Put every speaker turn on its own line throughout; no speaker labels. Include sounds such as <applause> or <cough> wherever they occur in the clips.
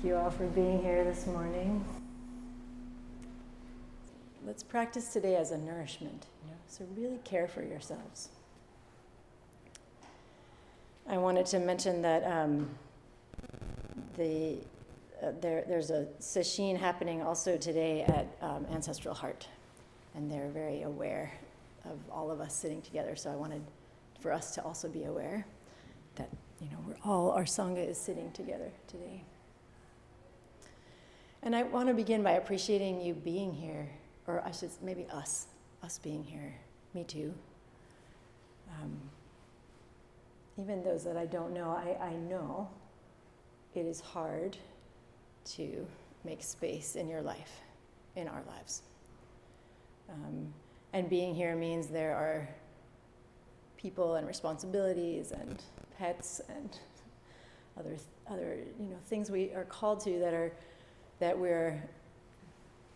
Thank you all for being here this morning. Let's practice today as a nourishment, you know, so really care for yourselves. I wanted to mention that um, the, uh, there, there's a sesshin happening also today at um, Ancestral Heart, and they're very aware of all of us sitting together. So I wanted for us to also be aware that you know we're all our sangha is sitting together today. And I want to begin by appreciating you being here, or I should maybe us, us being here. Me too. Um, even those that I don't know, I, I know it is hard to make space in your life, in our lives. Um, and being here means there are people and responsibilities and pets and other, other you know, things we are called to that, are, that we're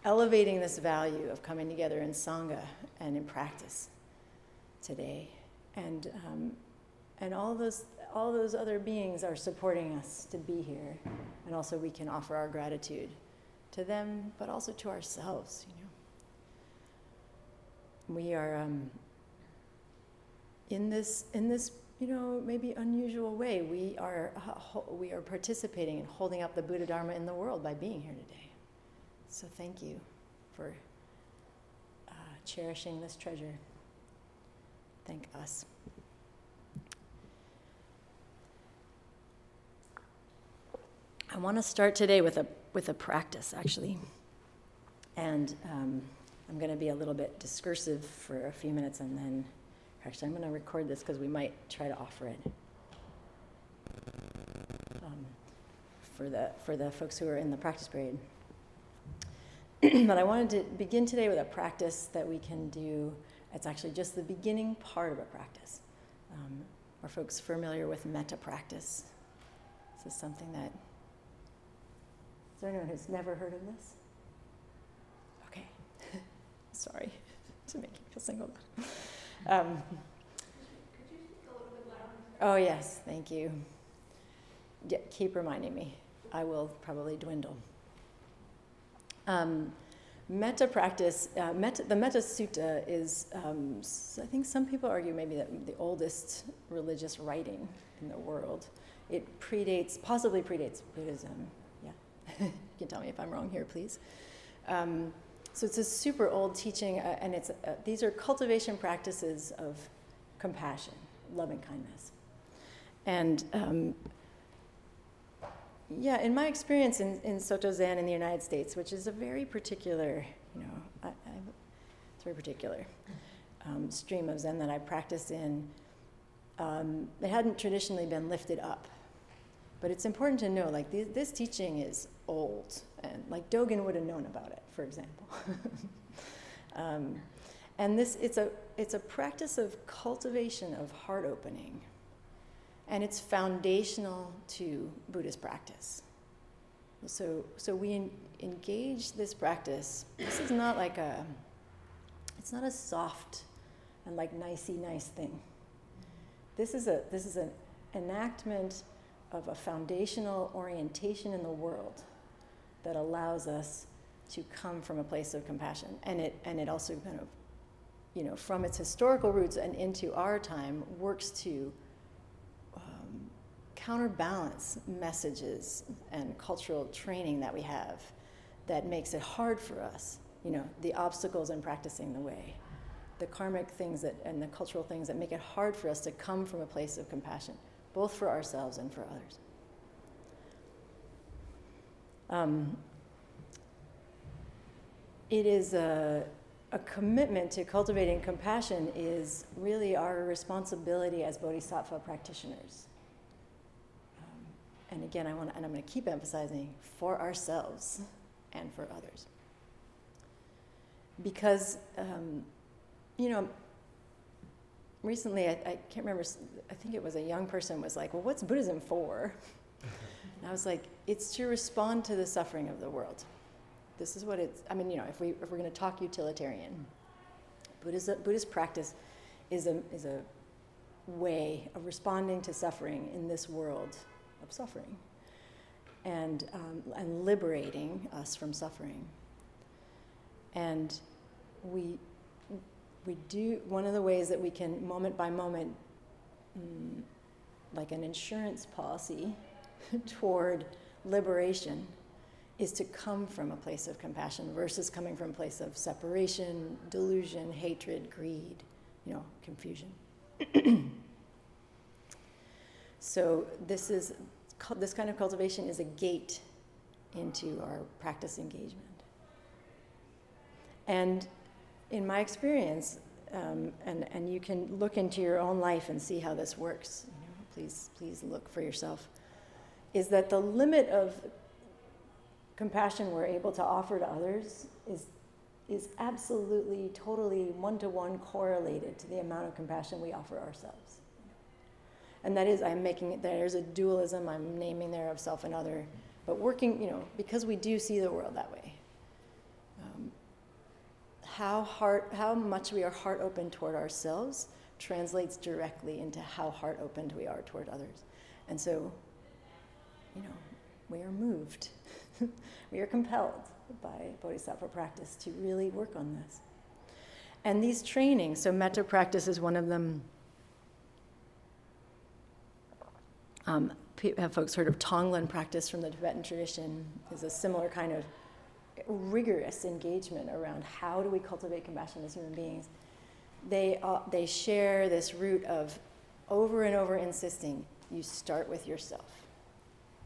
elevating this value of coming together in Sangha and in practice today. And, um, and all those, all those other beings are supporting us to be here. And also we can offer our gratitude to them, but also to ourselves, you know. We are um, in this, in this, you know, maybe unusual way, we are, uh, we are participating and holding up the Buddha Dharma in the world by being here today. So thank you for uh, cherishing this treasure. Thank us. I want to start today with a, with a practice, actually. And um, I'm going to be a little bit discursive for a few minutes and then Actually, I'm going to record this because we might try to offer it um, for, the, for the folks who are in the practice period. <clears throat> but I wanted to begin today with a practice that we can do. It's actually just the beginning part of a practice. Um, are folks familiar with metta practice? This is something that. Is there anyone who's never heard of this? Okay. <laughs> Sorry <laughs> to make you feel single. Um, oh, yes, thank you. Yeah, keep reminding me. I will probably dwindle. Um, metta practice, uh, the Metta Sutta is, um, I think some people argue maybe the oldest religious writing in the world. It predates, possibly predates Buddhism. Yeah, <laughs> you can tell me if I'm wrong here, please. Um, so it's a super old teaching, uh, and it's, uh, these are cultivation practices of compassion, loving kindness. And um, yeah, in my experience in, in Soto Zen in the United States, which is a very particular, you know, I, very particular um, stream of Zen that I practice in, um, it hadn't traditionally been lifted up. But it's important to know, like, this, this teaching is old, and like Dogen would have known about it for example. <laughs> um, and this, it's a, it's a practice of cultivation of heart opening. And it's foundational to Buddhist practice. So, so we en- engage this practice. This is not like a, it's not a soft and like nicey nice thing. This is a, this is an enactment of a foundational orientation in the world that allows us to come from a place of compassion. And it, and it also kind of, you know, from its historical roots and into our time, works to um, counterbalance messages and cultural training that we have that makes it hard for us, you know, the obstacles in practicing the way, the karmic things that, and the cultural things that make it hard for us to come from a place of compassion, both for ourselves and for others. Um, it is a, a commitment to cultivating compassion is really our responsibility as bodhisattva practitioners. Um, and again, I want and I'm going to keep emphasizing for ourselves and for others. Because, um, you know, recently, I, I, can't remember, I think it was a young person was like, well, what's Buddhism for? <laughs> and I was like, it's to respond to the suffering of the world. This is what it's, I mean, you know, if, we, if we're going to talk utilitarian, Buddhist, Buddhist practice is a, is a way of responding to suffering in this world of suffering. and, um, and liberating us from suffering. And we, we do, one of the ways that we can, moment by moment, mm, like an insurance policy <laughs> toward liberation, is to come from a place of compassion versus coming from a place of separation, delusion, hatred, greed, you know, confusion. <clears throat> so this is this kind of cultivation is a gate into our practice engagement. And in my experience, um, and, and you can look into your own life and see how this works. You know, please, please look for yourself. Is that the limit of compassion we're able to offer to others is, is absolutely, totally one to one correlated to the amount of compassion we offer ourselves. And that is, I'm making it, there's a dualism, I'm naming there of self and other, but working, you know, because we do see the world that way. Um, how, heart, how much we are heart open toward ourselves translates directly into how heart opened we are toward others. And so, you know, we are moved, <laughs> we are compelled by Bodhisattva practice to really work on this. And these trainings, so metta practice is one of them. Um, have folks heard of Tonglen practice from the Tibetan tradition? Is a similar kind of rigorous engagement around how do we cultivate compassion as human beings. They, uh, they share this root of over and over insisting you start with yourself.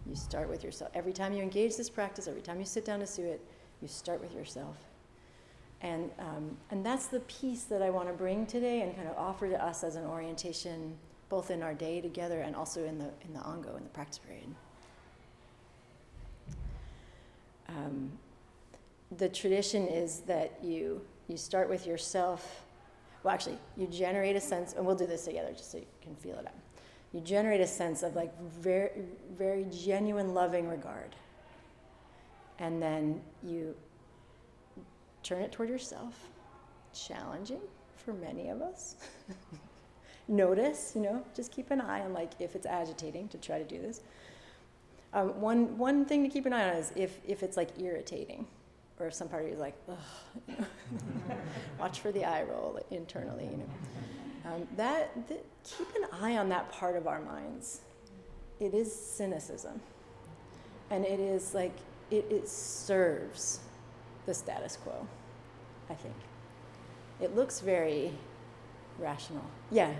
You start with yourself. Every time you engage this practice, every time you sit down to suit, you start with yourself. And, um, and that's the piece that I want to bring today and kind of offer to us as an orientation both in our day together and also in the, in the ongo, in the practice period. Um, the tradition is that you, you start with yourself. Well, actually, you generate a sense, and we'll do this together just so you can feel it out. You generate a sense of like very, very genuine loving regard. And then you turn it toward yourself. Challenging for many of us. <laughs> notice, you know, just keep an eye on like if it's agitating to try to do this. Um, one, one thing to keep an eye on is if, if it's like irritating or if some part of you is like, <laughs> watch for the eye roll internally, you know. Um, that, that, keep an eye on that part of our minds. It is cynicism. And it is like, it, it serves the status quo, I think. It looks very rational. Yeah.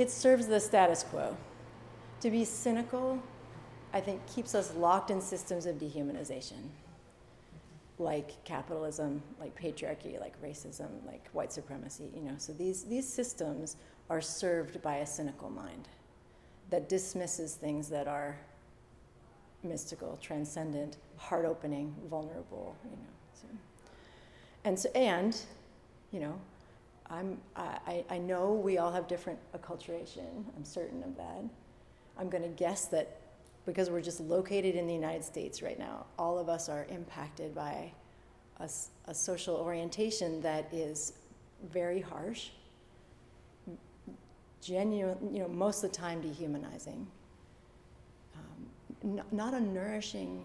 it serves the status quo. To be cynical, I think, keeps us locked in systems of dehumanization, like capitalism, like patriarchy, like racism, like white supremacy. You know, so these these systems are served by a cynical mind that dismisses things that are mystical, transcendent, heart-opening, vulnerable. You know, so. and so and you know I'm, I, I know we all have different acculturation. I'm certain of that. I'm going to guess that because we're just located in the United States right now, all of us are impacted by a, a social orientation that is very harsh, genuine, you know, most of the time dehumanizing, um, not a nourishing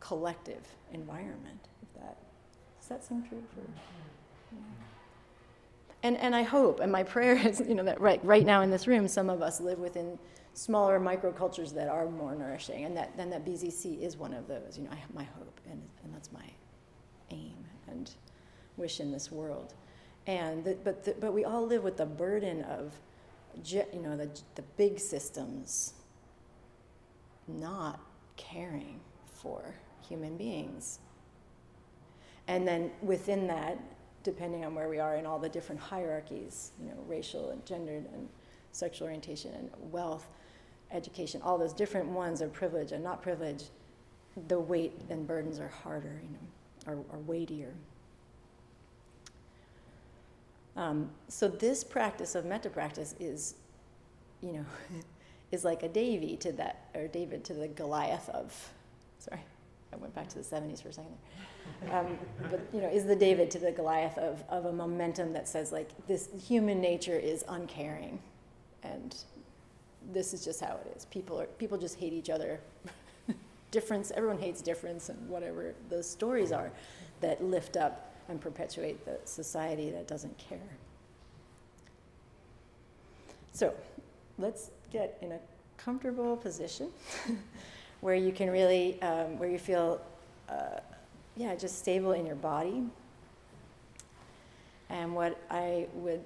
collective environment. If that does that seem true for? Yeah. And, and I hope, and my prayer is, you know, that right, right now in this room, some of us live within smaller microcultures that are more nourishing, and that, then that BZC is one of those. You know, I have my hope, and, and that's my aim and wish in this world. And the, but, the, but we all live with the burden of, you know, the, the big systems not caring for human beings. And then within that, depending on where we are in all the different hierarchies, you know, racial and gendered and sexual orientation and wealth, education, all those different ones of privilege and not privilege, the weight and burdens are harder, you know, are, are weightier. Um, so this practice of metta practice is, you know, <laughs> is like a Davy to that, or David to the Goliath of, sorry, I went back to the 70s for a second there. Um, but you know, is the David to the Goliath of, of a momentum that says like this human nature is uncaring, and this is just how it is. People are people just hate each other. <laughs> difference, everyone hates difference and whatever the stories are that lift up and perpetuate the society that doesn't care. So, let's get in a comfortable position <laughs> where you can really, um, where you feel, uh, yeah, just stable in your body. And what I would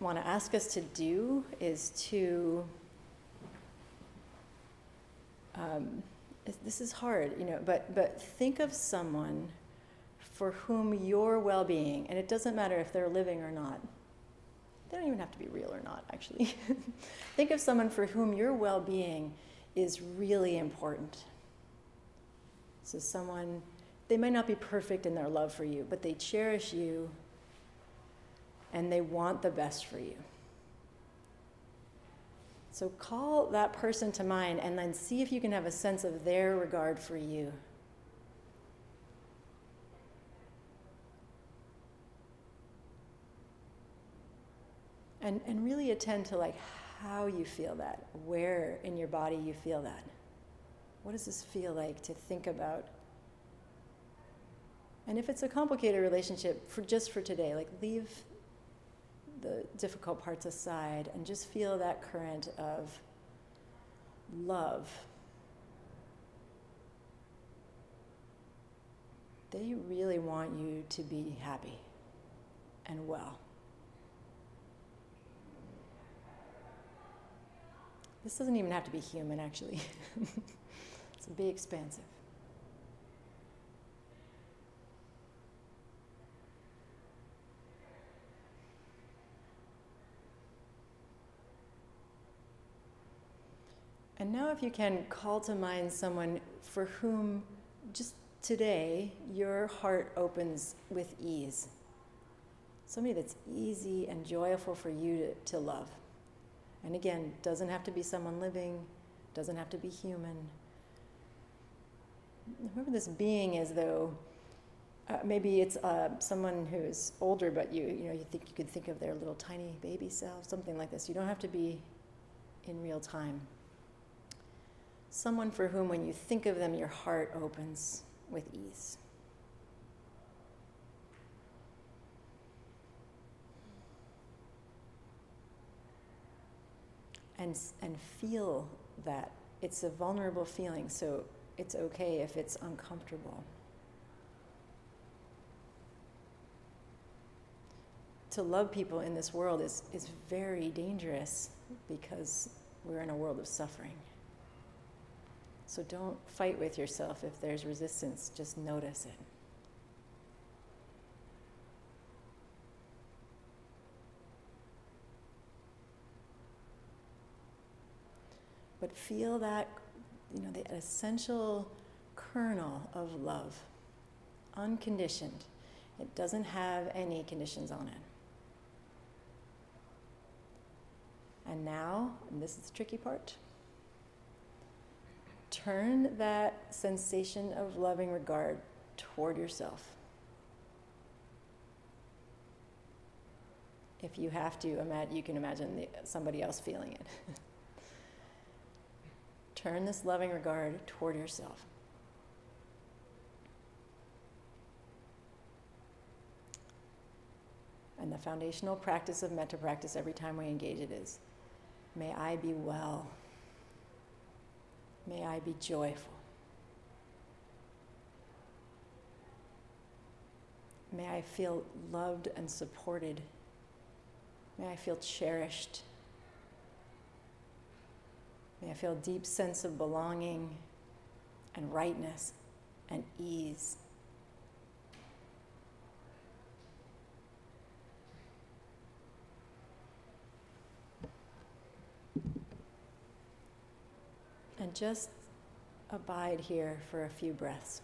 want to ask us to do is to, um, this is hard, you know, but, but think of someone for whom your well being, and it doesn't matter if they're living or not, they don't even have to be real or not, actually. <laughs> think of someone for whom your well being is really important. So, someone, they might not be perfect in their love for you, but they cherish you and they want the best for you. So, call that person to mind and then see if you can have a sense of their regard for you. And, and really attend to like how you feel that, where in your body you feel that. What does this feel like to think about? And if it's a complicated relationship, for just for today, like leave the difficult parts aside and just feel that current of love. They really want you to be happy and well. This doesn't even have to be human, actually. <laughs> it's be expansive. And now, if you can call to mind someone for whom just today your heart opens with ease, somebody that's easy and joyful for you to, to love. And again, doesn't have to be someone living, doesn't have to be human. Whoever this being is, though, uh, maybe it's uh, someone who's older, but you you know you think you could think of their little tiny baby self, something like this. You don't have to be in real time. Someone for whom, when you think of them, your heart opens with ease. and, and feel that. It's a vulnerable feeling, so it's okay if it's uncomfortable. To love people in this world is, is very dangerous because we're in a world of suffering. So don't fight with yourself if there's resistance, just notice it. but feel that, you know, the essential kernel of love, unconditioned. It doesn't have any conditions on it. And now, and this is the tricky part, turn that sensation of loving regard toward yourself. If you have to, imagine, you can imagine the, somebody else feeling it. <laughs> Turn this loving regard toward yourself. And the foundational practice of metta practice every time we engage it is may I be well. May I be joyful. May I feel loved and supported. May I feel cherished May I feel a deep sense of belonging and rightness and ease. Just abide here for a few breaths.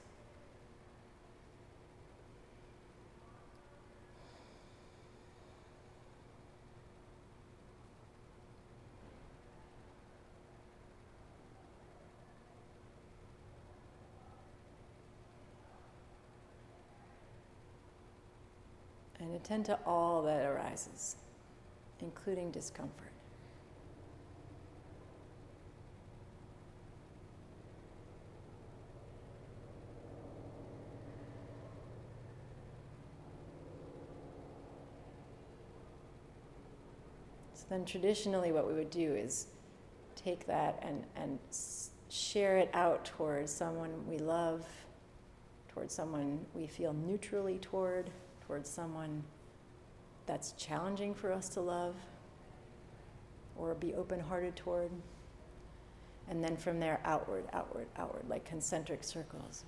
and attend to all that arises, including discomfort. So then traditionally what we would do is take that and, and share it out towards someone we love, towards someone we feel neutrally toward, towards someone that's challenging for us to love or be open hearted toward. And then from there, outward, outward, outward, like concentric circles.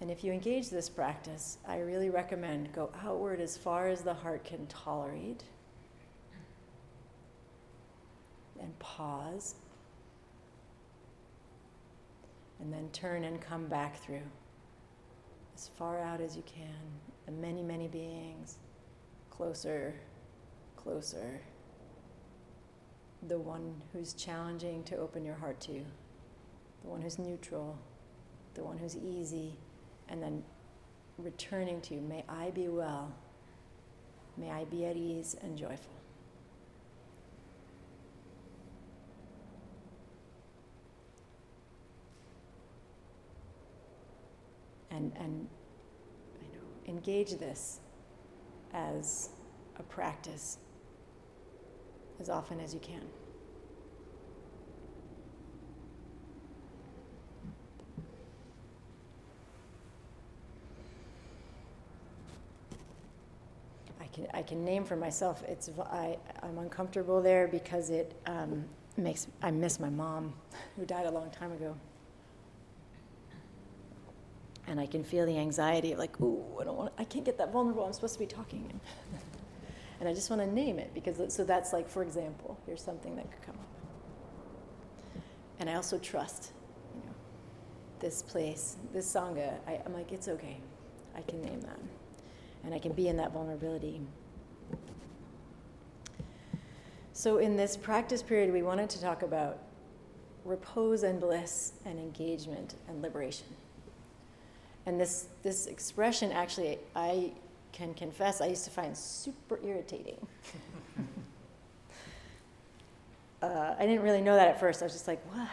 And if you engage this practice, I really recommend go outward as far as the heart can tolerate. And pause. And then turn and come back through as far out as you can. The many, many beings. Closer, closer. The one who's challenging to open your heart to. The one who's neutral. The one who's easy and then returning to, you. may I be well, may I be at ease and joyful. And, and you know, engage this as a practice as often as you can. can, I can name for myself. It's I, I'm uncomfortable there because it um, makes I miss my mom, who died a long time ago, and I can feel the anxiety of like, ooh, I don't want, I can't get that vulnerable. I'm supposed to be talking, <laughs> and I just want to name it because so that's like, for example, here's something that could come up, and I also trust, you know, this place, this sangha. Uh, I, I'm like, it's okay, I can name that and I can be in that vulnerability. So, in this practice period, we wanted to talk about repose and bliss and engagement and liberation. And this, this expression, actually, I can confess, I used to find super irritating. <laughs> uh, I didn't really know that at first. I was just like, what?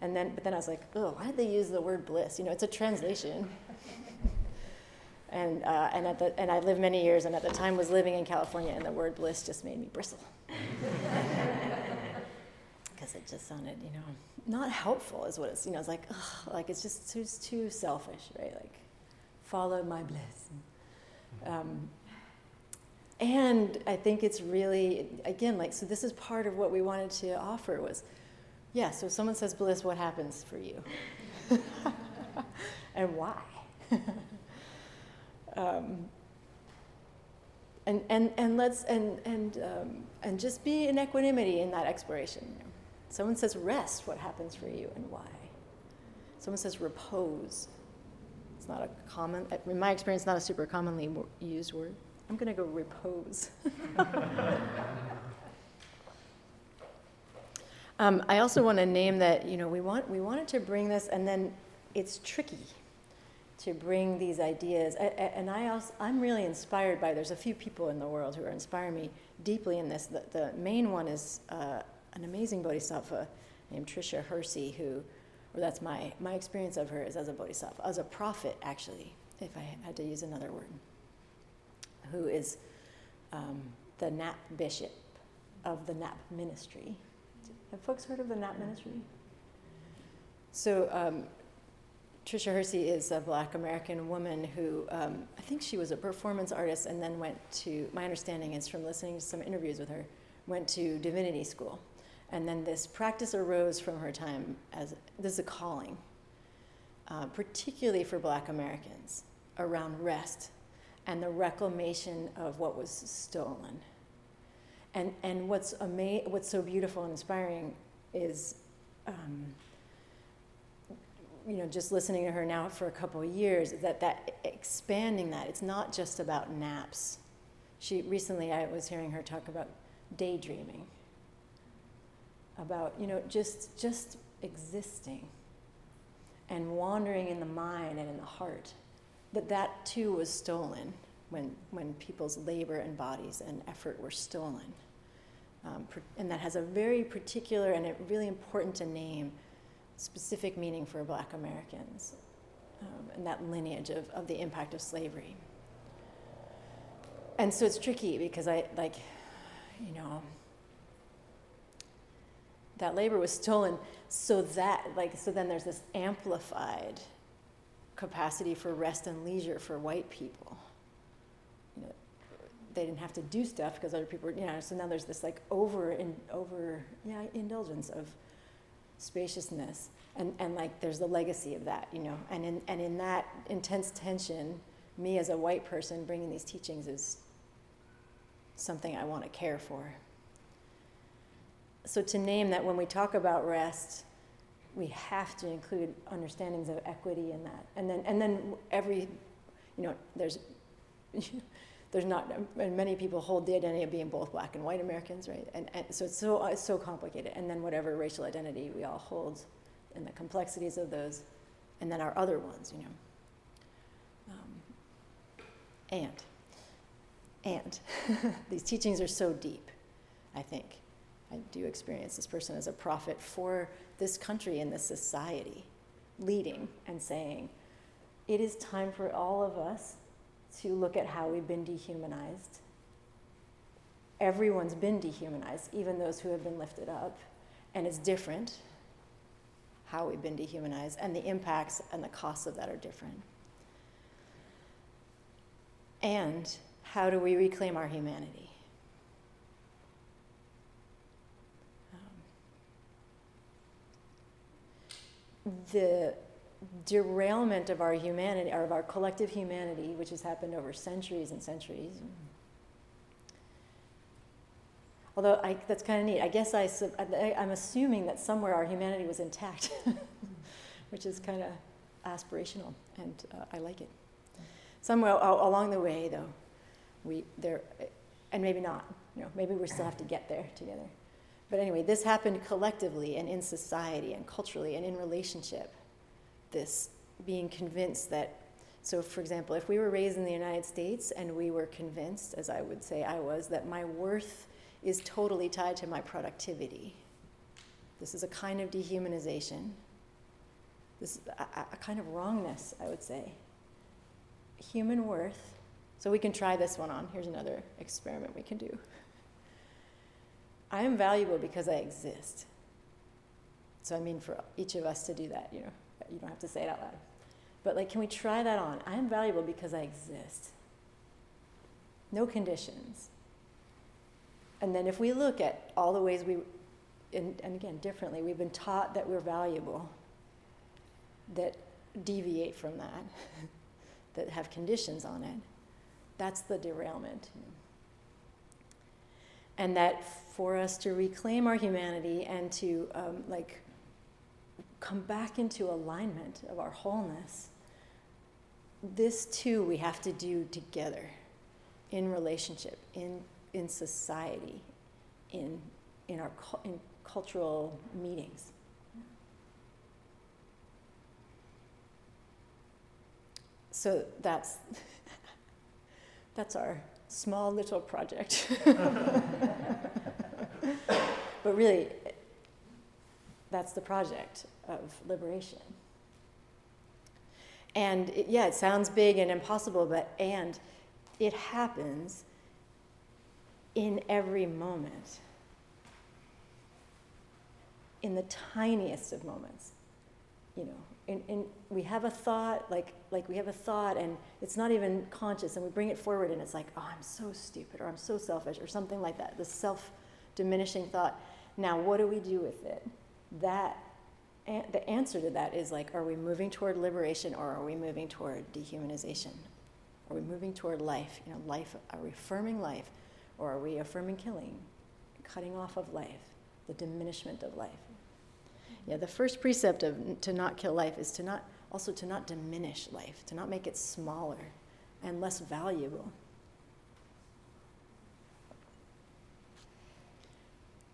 And then, but then I was like, oh, why did they use the word bliss? You know, it's a translation. <laughs> And, uh, and, at the, and I lived many years, and at the time was living in California, and the word bliss just made me bristle. <laughs> Because it just sounded, you know, not helpful is what it's, you know, it's like, ugh, like it's just too, too selfish, right? Like, follow my bliss. Um, and I think it's really, again, like, so this is part of what we wanted to offer was, yeah, so if someone says bliss, what happens for you? <laughs> and why? <laughs> Um, and, and, and let's and, and, um, and just be in equanimity in that exploration. Someone says rest, what happens for you and why? Someone says repose. It's not a common, in my experience, not a super commonly used word. I'm going to go repose. <laughs> um, I also want to name that, you know, we, want, we wanted to bring this, and then it's tricky to bring these ideas. And I also, I'm really inspired by, there's a few people in the world who are inspiring me deeply in this. The, the main one is uh, an amazing bodhisattva named Tricia Hersey, who, or that's my, my experience of her is as a bodhisattva, as a prophet, actually, if I had to use another word, who is um, the Nap bishop of the Nap ministry. Have folks heard of the Nap ministry? So um, Hersey is a black American woman who um, I think she was a performance artist and then went to, my understanding is from listening to some interviews with her, went to divinity school. And then this practice arose from her time as this is a calling, uh, particularly for black Americans, around rest and the reclamation of what was stolen. And, and what's, ama- what's so beautiful and inspiring is. Um, you know, just listening to her now for a couple of years, that that expanding that it's not just about naps. She recently I was hearing her talk about daydreaming, about you know just just existing, and wandering in the mind and in the heart. That that too was stolen when when people's labor and bodies and effort were stolen, um, and that has a very particular and really important to name specific meaning for black Americans um, and that lineage of, of the impact of slavery. And so it's tricky because I like, you know, that labor was stolen so that, like, so then there's this amplified capacity for rest and leisure for white people. You know, they didn't have to do stuff because other people you know, so now there's this like over, in, over, yeah, indulgence of spaciousness. And, and like there's the legacy of that, you know, and in, and in that intense tension, me as a white person bringing these teachings is something I want to care for. So, to name that when we talk about rest, we have to include understandings of equity in that. And then, and then every, you know, there's, <laughs> there's not, and many people hold the identity of being both black and white Americans, right? And, and so it's so, it's so complicated. And then whatever racial identity we all hold and the complexities of those, and then our other ones, you know. Um, and and <laughs> these teachings are so deep, I think. I do experience this person as a prophet for this country and this society, leading and saying, it is time for all of us to look at how we've been dehumanized. Everyone's been dehumanized, even those who have been lifted up. And it's different how we've been dehumanized, and the impacts and the costs of that are different. And how do we reclaim our humanity? Um, the derailment of our humanity, or of our collective humanity, which has happened over centuries and centuries. Although I, that's kind of neat. I guess I, I'm assuming that somewhere our humanity was intact, <laughs> which is kind of aspirational, and uh, I like it. Somewhere along the way, though, we there, and maybe not. You know, maybe we still have to get there together. But anyway, this happened collectively and in society and culturally and in relationship. This being convinced that, so for example, if we were raised in the United States and we were convinced, as I would say I was, that my worth is totally tied to my productivity. This is a kind of dehumanization. This is a, a kind of wrongness, I would say. Human worth so we can try this one on. Here's another experiment we can do. I am valuable because I exist. So I mean for each of us to do that, you know, you don't have to say it out loud. But like, can we try that on? I am valuable because I exist. No conditions. And then if we look at all the ways we, and, and again, differently, we've been taught that we're valuable, that deviate from that, <laughs> that have conditions on it that's the derailment. And that for us to reclaim our humanity and to um, like come back into alignment of our wholeness, this too we have to do together in relationship, in, in society, in, in our in cultural meetings. So that's <laughs> that's our small little project. <laughs> <laughs> but really, that's the project of liberation. And it, yeah, it sounds big and impossible, but and it happens in every moment, in the tiniest of moments. You know, in, in, we have a thought, like, like we have a thought, and it's not even conscious, and we bring it forward, and it's like, oh, I'm so stupid, or I'm so selfish, or something like that. The self diminishing thought. Now, what do we do with it? That, the answer to that is like, are we moving toward liberation, or are we moving toward dehumanization? Are we moving toward life? You know, life, are we affirming life, or are we affirming killing, cutting off of life, the diminishment of life? Yeah, the first precept of to not kill life is to not also to not diminish life, to not make it smaller and less valuable.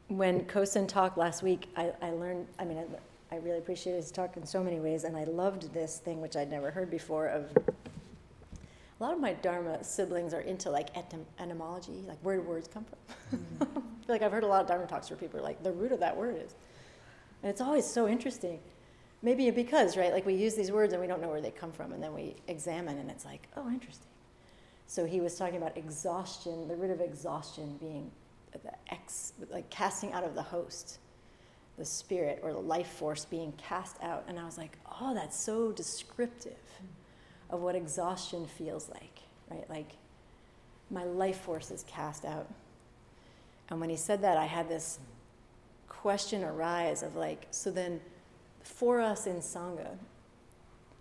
When Kosin talked last week, I, I learned, I mean, I, I really appreciated his talk in so many ways, and I loved this thing which I'd never heard before of a lot of my Dharma siblings are into like etym- etymology, like where do words come from? Mm-hmm. <laughs> I feel like I've heard a lot of Dharma talks where people are like, the root of that word is. And it's always so interesting. Maybe because, right, like we use these words and we don't know where they come from, and then we examine and it's like, oh, interesting. So he was talking about exhaustion, the root of exhaustion being the ex, like casting out of the host, the spirit or the life force being cast out. And I was like, oh, that's so descriptive of what exhaustion feels like, right? Like my life force is cast out. And when he said that, I had this question arise of like, so then for us in Sangha,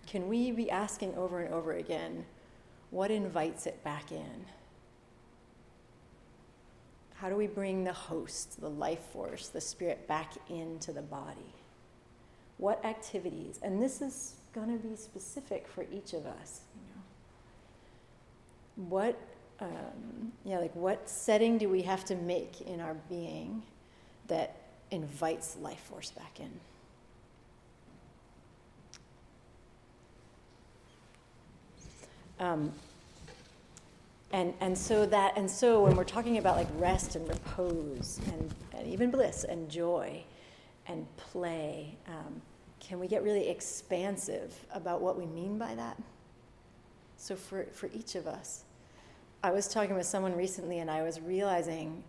can we be asking over and over again, what invites it back in? How do we bring the host, the life force, the spirit back into the body? What activities? And this is going to be specific for each of us. What, um, yeah, like what setting do we have to make in our being that invites life force back in? Um, and, and so that and so when we're talking about like rest and repose and, and even bliss and joy and play um, can we get really expansive about what we mean by that so for, for each of us i was talking with someone recently and i was realizing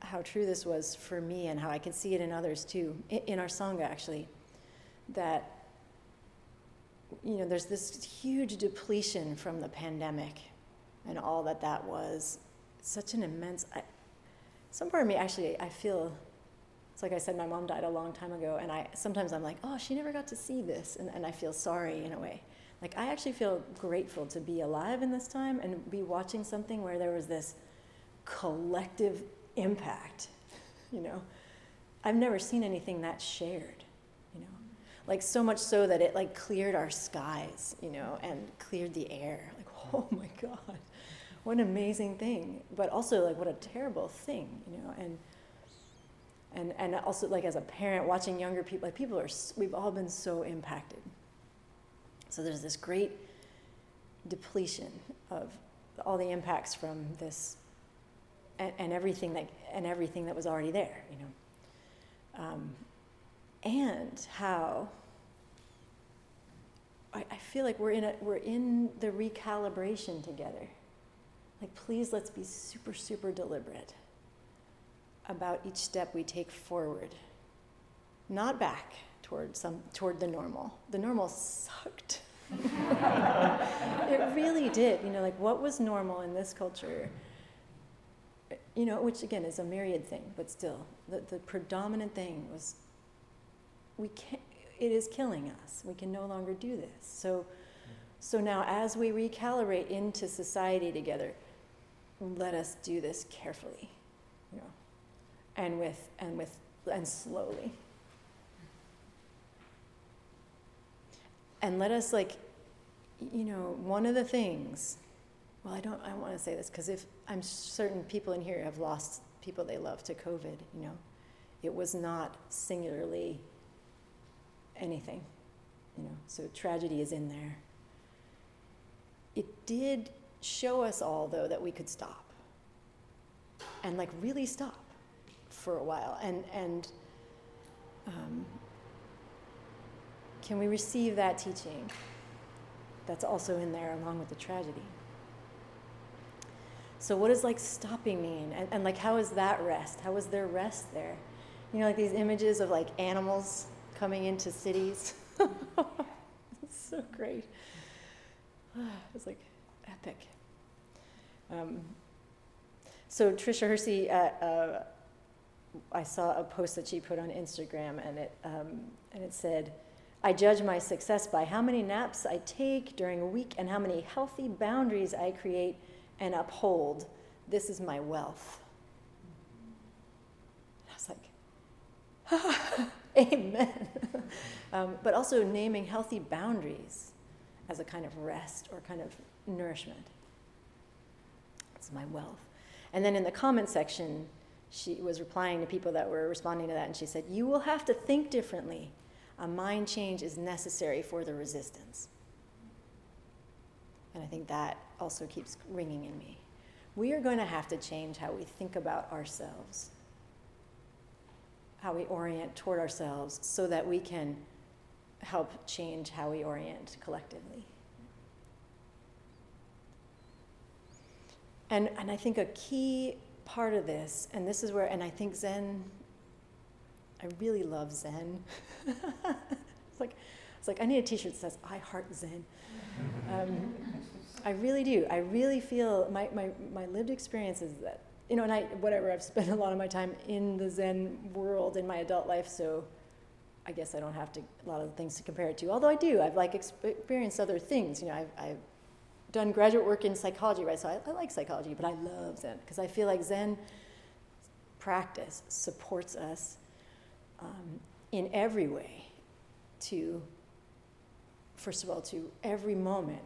how true this was for me and how i can see it in others too in, our sangha actually that you know there's this huge depletion from the pandemic and all that that was. Such an immense. I, some part of me actually, I feel. It's like I said, my mom died a long time ago, and I sometimes I'm like, oh, she never got to see this, and, and I feel sorry in a way. Like I actually feel grateful to be alive in this time and be watching something where there was this collective impact. You know, I've never seen anything that shared. You know, like so much so that it like cleared our skies. You know, and cleared the air. Like, <laughs> oh my God what an amazing thing, but also like what a terrible thing, you know, and and and also like as a parent watching younger people, like people are we've all been so impacted. So there's this great depletion of all the impacts from this and, and everything that and everything that was already there, you know, um, and how I, I feel like we're in a we're in the recalibration together like, please let's be super, super deliberate about each step we take forward, not back toward, some, toward the normal. The normal sucked. <laughs> it really did. You know, like what was normal in this culture, you know, which again is a myriad thing, but still, the, the predominant thing was we can't, it is killing us. We can no longer do this. So, so now as we recalibrate into society together, let us do this carefully, you know, and with and with and slowly. And let us like, you know, one of the things. Well, I don't. I want to say this because if I'm certain people in here have lost people they love to COVID, you know, it was not singularly anything, you know. So tragedy is in there. It did show us all, though, that we could stop and like really stop for a while. And, and um, can we receive that teaching that's also in there along with the tragedy? So, what does like stopping mean? And, and like, how is that rest? How is there rest there? You know, like these images of like animals coming into cities. <laughs> it's so great. <sighs> It's like epic. Um, so Tricia Hersey, uh, uh, I saw a post that she put on Instagram, and it um, and it said, "I judge my success by how many naps I take during a week and how many healthy boundaries I create and uphold. This is my wealth." And I was like, <laughs> "Amen." <laughs> um, but also naming healthy boundaries as a kind of rest or kind of nourishment It's my wealth. And then in the comment section, she was replying to people that were responding to that, and she said, You will have to think differently. A mind change is necessary for the resistance. And I think that also keeps ringing in me. We are going to have to change how we think about ourselves, how we orient toward ourselves, so that we can help change how we orient collectively. And, and I think a key part of this, and this is where, and I think Zen, I really love Zen. <laughs> it's like, it's like I need a T-shirt that says "I heart Zen." Um, I really do. I really feel my, my, my lived experience is that you know, and I whatever I've spent a lot of my time in the Zen world in my adult life, so I guess I don't have to a lot of things to compare it to. Although I do, I've like experienced other things. You know, I've, I've done graduate work in psychology, right? So I, I like psychology, but I love Zen because I feel like Zen practice supports us um, in every way to, first of all, to every moment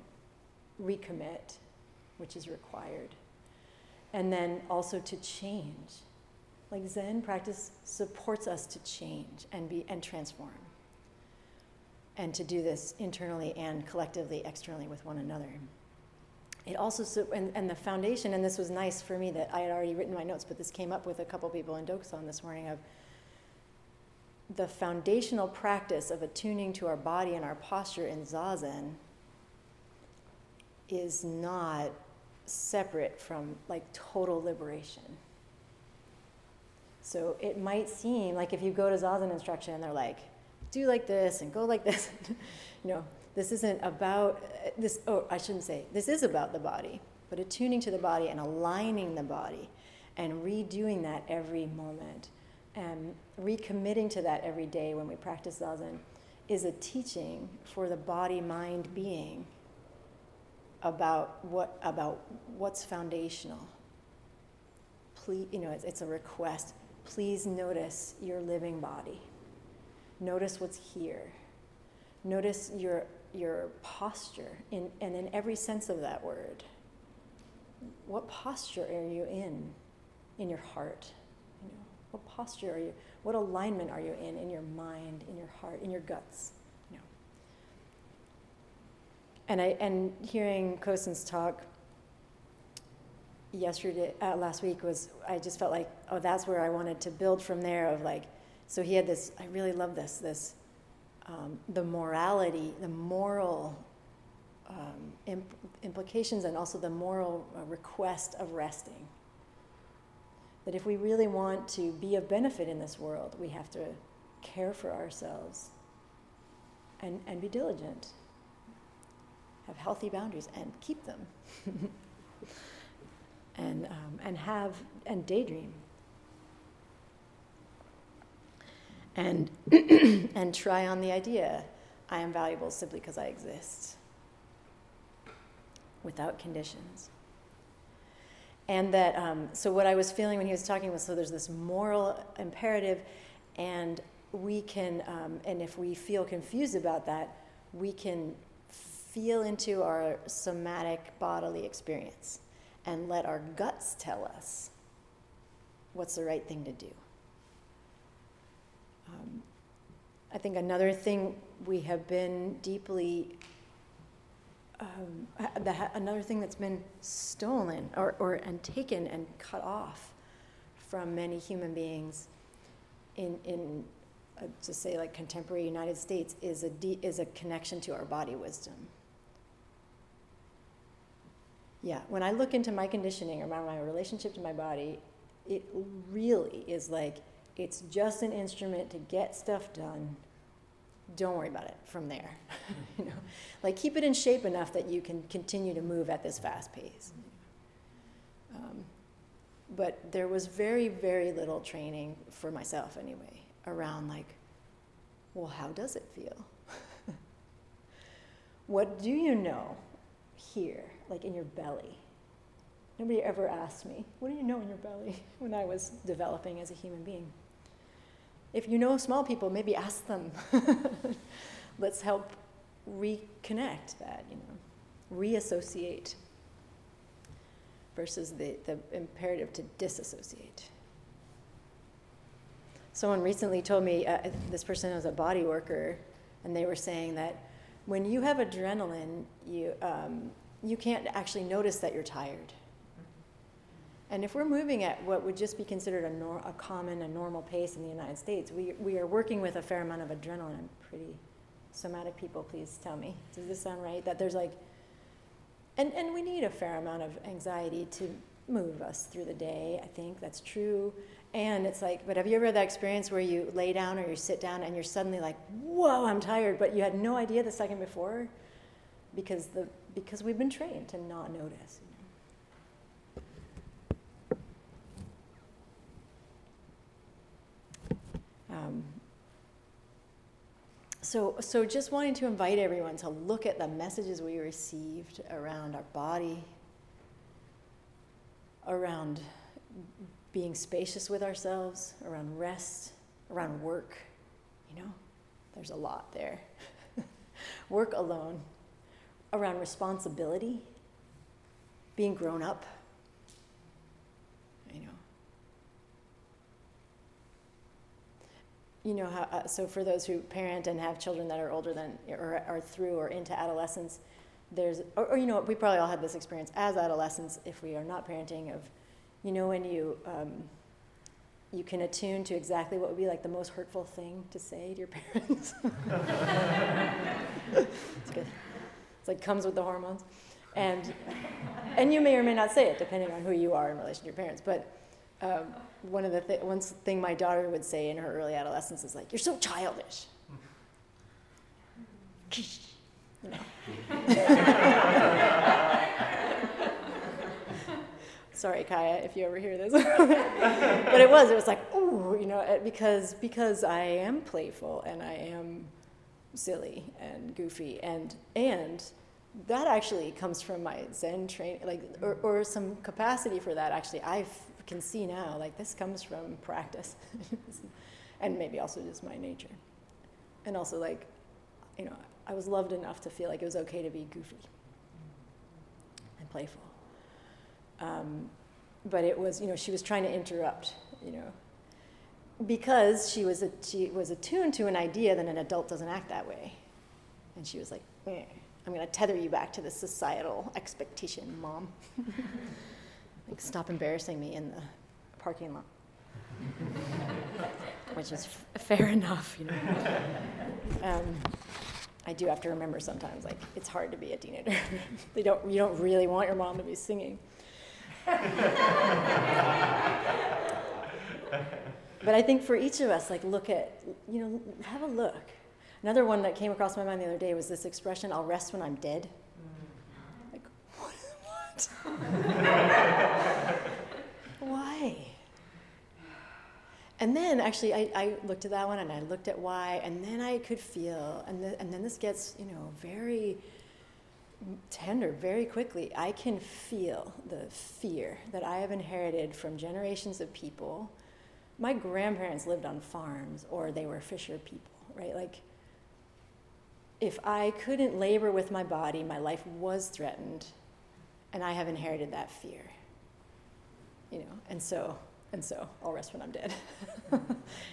recommit, which is required, and then also to change. Like Zen practice supports us to change and be and transform. And to do this internally and collectively, externally with one another it also and, and the foundation and this was nice for me that i had already written my notes but this came up with a couple people in dokusan this morning of the foundational practice of attuning to our body and our posture in zazen is not separate from like total liberation. So it might seem like if you go to zazen instruction and they're like do like this and go like this <laughs> you know this isn't about uh, this, oh, I shouldn't say, this is about the body, but attuning to the body and aligning the body and redoing that every moment and recommitting to that every day when we practice Zazen is a teaching for the body, mind, being about what about what's foundational. Please, you know, it's, it's a request. Please notice your living body. Notice what's here. Notice your your posture, in, and in every sense of that word. What posture are you in, in your heart? You know, what posture are you? What alignment are you in, in your mind, in your heart, in your guts? You know. And I and hearing Kosen's talk yesterday, uh, last week was I just felt like oh that's where I wanted to build from there of like so he had this I really love this this um, the morality, the moral um, imp- implications, and also the moral uh, request of resting. That if we really want to be of benefit in this world, we have to care for ourselves and, and be diligent, have healthy boundaries, and keep them. <laughs> and, um, and have and daydream and, <clears throat> and try on the idea I am valuable simply because I exist without conditions. And that, um, so what I was feeling when he was talking was so there's this moral imperative, and we can, um, and if we feel confused about that, we can feel into our somatic bodily experience and let our guts tell us what's the right thing to do. Um, I think another thing we have been deeply, um, the, another thing that's been stolen or, or and taken and cut off from many human beings in, in uh, to say like contemporary United States is a, de- is a connection to our body wisdom. Yeah, when I look into my conditioning or my, my relationship to my body, it really is like it's just an instrument to get stuff done. Don't worry about it from there. <laughs> you know, like keep it in shape enough that you can continue to move at this fast pace. Um, but there was very, very little training for myself anyway around like, well, how does it feel? <laughs> what do you know here, like in your belly? Nobody ever asked me, what do you know in your belly <laughs> when I was developing as a human being? If you know small people, maybe ask them. <laughs> Let's help reconnect that, you know, reassociate versus the, the imperative to disassociate. Someone recently told me, uh, this person was a body worker, and they were saying that when you have adrenaline, you, um, you can't actually notice that you're tired. And if we're moving at what would just be considered a, nor- a common, a normal pace in the United States, we, we are working with a fair amount of adrenaline. I'm pretty somatic people, please tell me. Does this sound right? That there's like, and, and we need a fair amount of anxiety to move us through the day. I think that's true. And it's like, but have you ever had that experience where you lay down or you sit down and you're suddenly like, whoa, I'm tired, but you had no idea the second before? Because, the, because we've been trained to not notice. Um, so, so just wanting to invite everyone to look at the messages we received around our body, around being spacious with ourselves, around rest, around work. You know, there's a lot there. <laughs> work alone, around responsibility, being grown up. You know. You know how, uh, so for those who parent and have children that are older than, or are through or into adolescence, there's, or, or you know, we probably all had this experience as adolescents if we are not parenting of you know, when you, um, you can attune to exactly what would be like the most hurtful thing to say to your <laughs> parents. it's good. It's like comes with the hormones. And, and you may or may not say it depending on who you are in relation to your parents. But um, one of the th- one thing my daughter would say in her early adolescence is like, "You're so childish." <laughs> Sorry, Kaya, if you ever hear this. <laughs> but it was, it was like, ooh, you know, because, because I am playful and I am silly and goofy and, and that actually comes from my Zen training, like, or, or some capacity for that actually. I can see now, like, this comes from practice <laughs> and maybe also just my nature. And also, like, you know, I was loved enough to feel like it was okay to be goofy and playful. Um, but it was, you know, she was trying to interrupt, you know, because she was, a, she was attuned to an idea that an adult doesn't act that way. And she was like, eh, I'm going to tether you back to the societal expectation, mom. <laughs> like, stop embarrassing me in the parking lot. <laughs> Which is f- fair enough, you know. Um, I do have to remember sometimes, like, it's hard to be a teenager. <laughs> they don't, you don't really want your mom to be singing <laughs> but I think for each of us, like, look at, you know, have a look. Another one that came across my mind the other day was this expression, I'll rest when I'm dead. What? <laughs> why? And then actually, I, I, looked at that one and I looked at why, and then I could feel, and, the, and then this gets, you know, very tender very quickly. I can feel the fear that I have inherited from generations of people. My grandparents lived on farms or they were fisher people, right? Like, if I couldn't labor with my body, my life was threatened, and I have inherited that fear. You know, and so, and so, I'll rest when I'm dead, <laughs>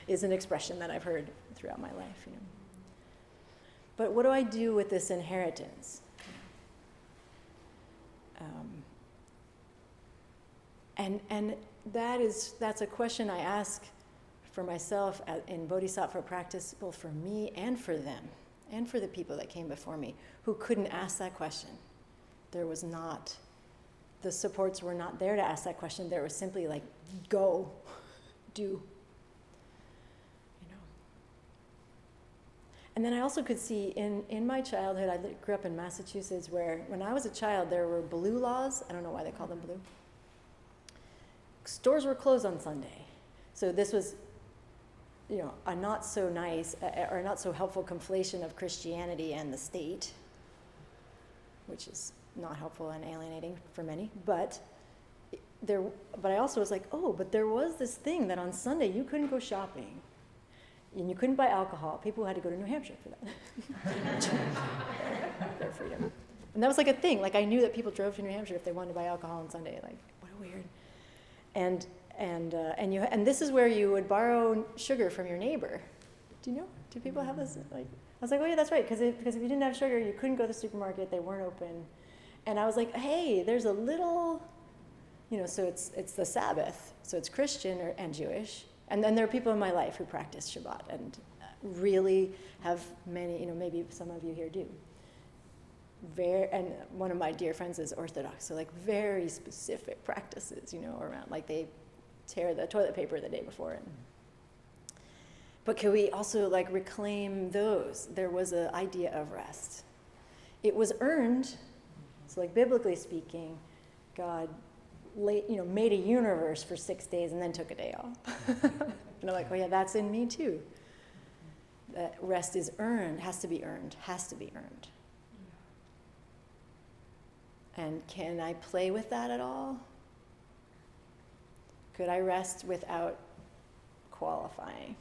is an expression that I've heard throughout my life, you know. But what do I do with this inheritance? Um, and, and that is, that's a question I ask for myself in Bodhisattva practice, both for me and for them, and for the people that came before me who couldn't ask that question. There was not, the supports were not there to ask that question. There was simply like, go, do. You know. And then I also could see in, in my childhood, I grew up in Massachusetts, where when I was a child, there were blue laws. I don't know why they call them blue. Stores were closed on Sunday. So this was, you know, a not so nice or not so helpful conflation of Christianity and the state, which is not helpful and alienating for many. But there, but I also was like, oh, but there was this thing that on Sunday you couldn't go shopping and you couldn't buy alcohol. People had to go to New Hampshire for that. <laughs> Their freedom. And that was like a thing. Like I knew that people drove to New Hampshire if they wanted to buy alcohol on Sunday. Like what a weird. And and uh, and you and this is where you would borrow sugar from your neighbor. Do you know? Do people have this? Like I was like, oh yeah, that's right. Because because if you didn't have sugar, you couldn't go to the supermarket. They weren't open. And I was like, hey, there's a little, you know. So it's it's the Sabbath. So it's Christian or, and Jewish and then there are people in my life who practice Shabbat and uh, really have many, you know, maybe some of you here do. very, and one of my dear friends is Orthodox, so like very specific practices, you know, around like they tear the toilet paper the day before. And, but can we also like reclaim those? There was an idea of rest. It was earned, so like biblically speaking, God late, you know, made a universe for six days and then took a day off. <laughs> and I'm like, oh yeah, that's in me too. That rest is earned, has to be earned, has to be earned. And can I play with that at all? Could I rest without qualifying?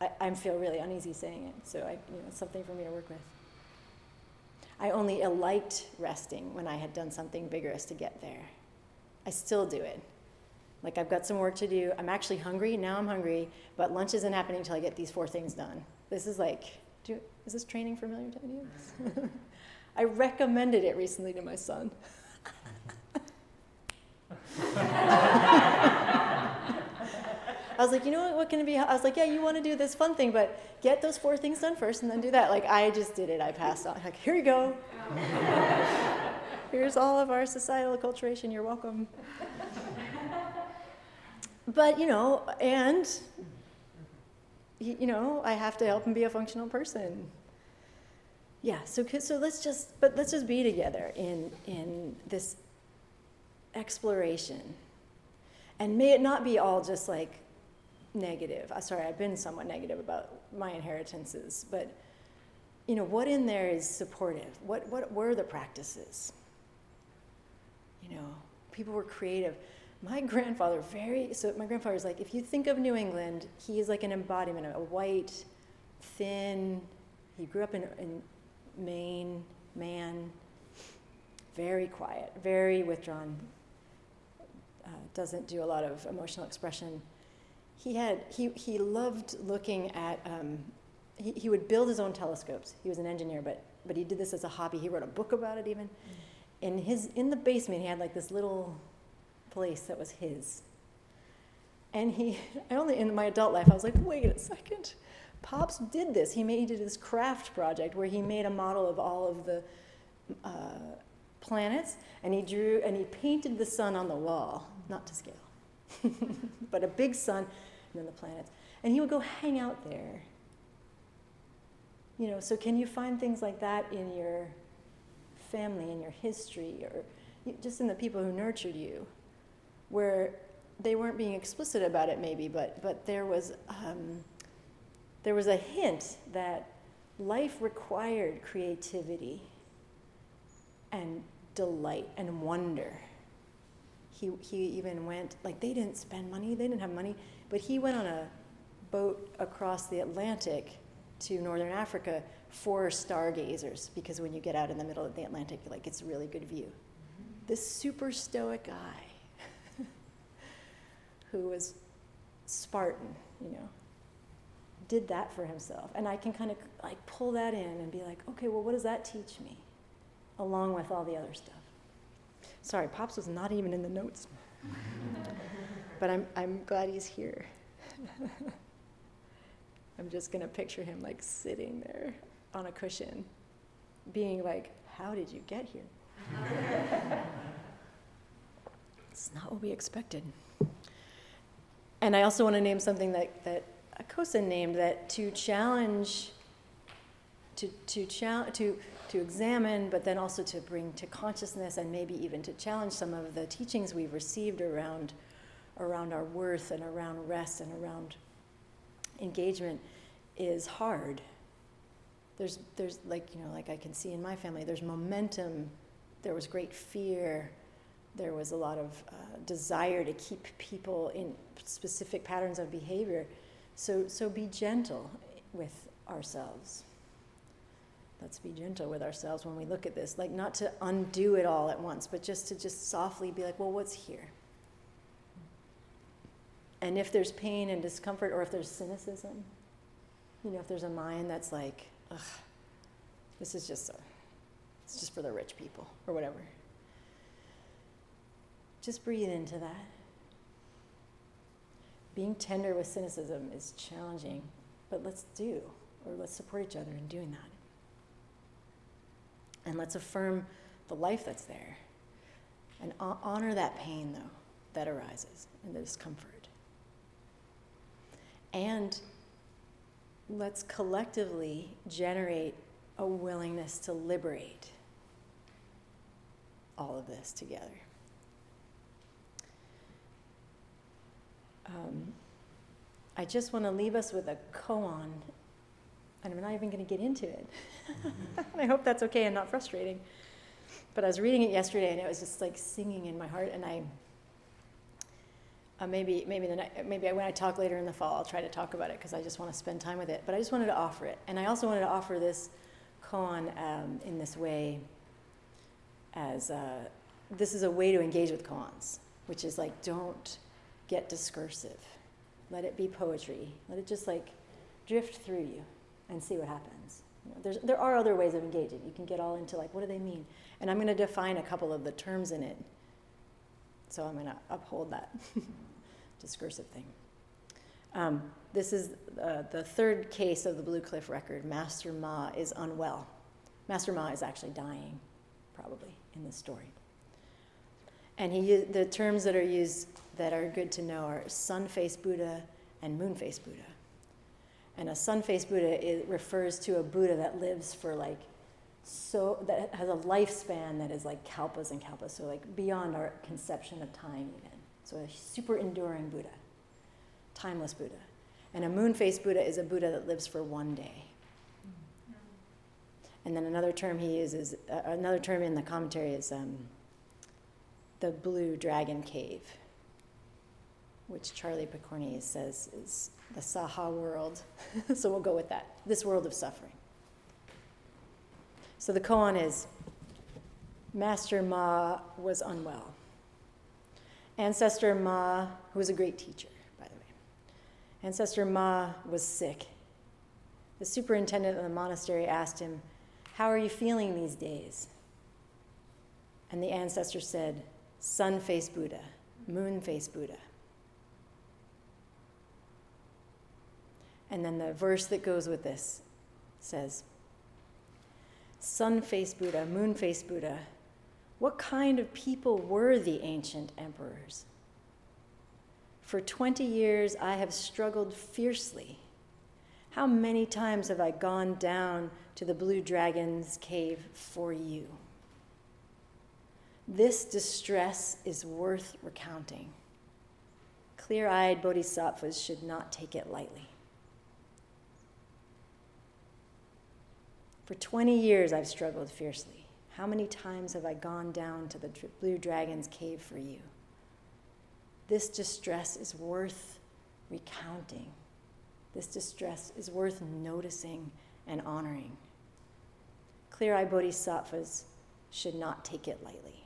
I, I feel really uneasy saying it, so I, you know, it's something for me to work with. I only liked resting when I had done something vigorous to get there. I still do it. Like I've got some work to do. I'm actually hungry. Now I'm hungry, but lunch isn't happening until I get these four things done. This is like, do, is this training familiar to you? <laughs> I recommended it recently to my son. <laughs> I was like, you know what, what can it be? I was like, yeah, you want to do this fun thing, but get those four things done first and then do that. Like, I just did it. I passed on. Like, here you go. <laughs> Here's all of our societal acculturation. You're welcome. but, you know, and, you know, I have to help him be a functional person. Yeah, so, so let's just, but let's just be together in, in this exploration. And may it not be all just like negative. Uh, sorry, I've been somewhat negative about my inheritances, but you know, what in there is supportive? What, what were the practices? You know, people were creative. My grandfather, very, so my grandfather is like, if you think of New England, he is like an embodiment of a white, thin, he grew up in, in Maine, man, very quiet, very withdrawn, uh, doesn't do a lot of emotional expression he had he, he loved looking at um, he, he would build his own telescopes. He was an engineer but but he did this as a hobby. He wrote a book about it even. In his in the basement he had like this little place that was his. And he <laughs> i only in my adult life i was like wait a second. Pops did this. He made he did this craft project where he made a model of all of the uh, planets and he drew and he painted the sun on the wall. Not to scale <laughs> but a big sun and then the planets. And he would go hang out there. You know, so can you find things like that in your family, in your history, or just in the people who nurtured you, where they weren't being explicit about it, maybe, but but there was um, there was a hint that life required creativity and delight and wonder. He he even went like they didn't spend money, they didn't have money. But he went on a boat across the Atlantic to northern Africa for stargazers because when you get out in the middle of the Atlantic, you like it's a really good view. Mm-hmm. This super stoic guy <laughs> who was Spartan, you know, did that for himself. And I can kind of like pull that in and be like, okay, well, what does that teach me? Along with all the other stuff. Sorry, Pops was not even in the notes. <laughs> but I'm, I'm glad he's here. <laughs> I'm just going to picture him like sitting there on a cushion, being like, How did you get here? <laughs> it's not what we expected. And I also want to name something that, that Akosa named that to challenge, to, to, chal- to, to examine, but then also to bring to consciousness and maybe even to challenge some of the teachings we've received around around our worth and around rest and around engagement is hard. There's, there's like, you know, like I can see in my family, there's momentum, there was great fear, there was a lot of uh, desire to keep people in specific patterns of behavior. So, so be gentle with ourselves. Let's be gentle with ourselves when we look at this. Like, not to undo it all at once, but just to just softly be like, well, what's here? And if there's pain and discomfort, or if there's cynicism, you know, if there's a mind that's like, ugh, this is just a, it's just for the rich people, or whatever. Just breathe into that. Being tender with cynicism is challenging, but let's do, or let's support each other in doing that. And let's affirm the life that's there. And honor that pain, though, that arises and the discomfort. And let's collectively generate a willingness to liberate all of this together. Um, I just want to leave us with a koan, and I'm not even going to get into it. <laughs> I hope that's okay and not frustrating. But I was reading it yesterday, and it was just like singing in my heart, and I. Uh, maybe maybe the maybe when I talk later in the fall, I'll try to talk about it because I just want to spend time with it. But I just wanted to offer it, and I also wanted to offer this koan um, in this way. As uh, this is a way to engage with koans, which is like don't get discursive. Let it be poetry. Let it just like drift through you and see what happens. You know, there's, there are other ways of engaging. You can get all into like, what do they mean? And I'm going to define a couple of the terms in it. So I'm going to uphold that <laughs> discursive thing. Um, this is uh, the third case of the Blue Cliff record. Master Ma is unwell. Master Ma is actually dying, probably, in this story. And he, the terms that are used that are good to know are sun faced Buddha and moon faced Buddha. And a sun faced Buddha refers to a Buddha that lives for like so that has a lifespan that is like kalpas and kalpas, so like beyond our conception of time even. So a super enduring Buddha, timeless Buddha. And a moon faced Buddha is a Buddha that lives for one day. And then another term he uses, uh, another term in the commentary is um, the blue dragon cave which Charlie Pokorny says is the Saha world. <laughs> so we'll go with that this world of suffering. So the koan is Master Ma was unwell. Ancestor Ma, who was a great teacher, by the way, Ancestor Ma was sick. The superintendent of the monastery asked him, How are you feeling these days? And the ancestor said, Sun face Buddha, moon face Buddha. And then the verse that goes with this says, Sun faced Buddha, moon faced Buddha, what kind of people were the ancient emperors? For 20 years I have struggled fiercely. How many times have I gone down to the blue dragon's cave for you? This distress is worth recounting. Clear eyed bodhisattvas should not take it lightly. For 20 years, I've struggled fiercely. How many times have I gone down to the blue dragon's cave for you? This distress is worth recounting. This distress is worth noticing and honoring. Clear eyed bodhisattvas should not take it lightly.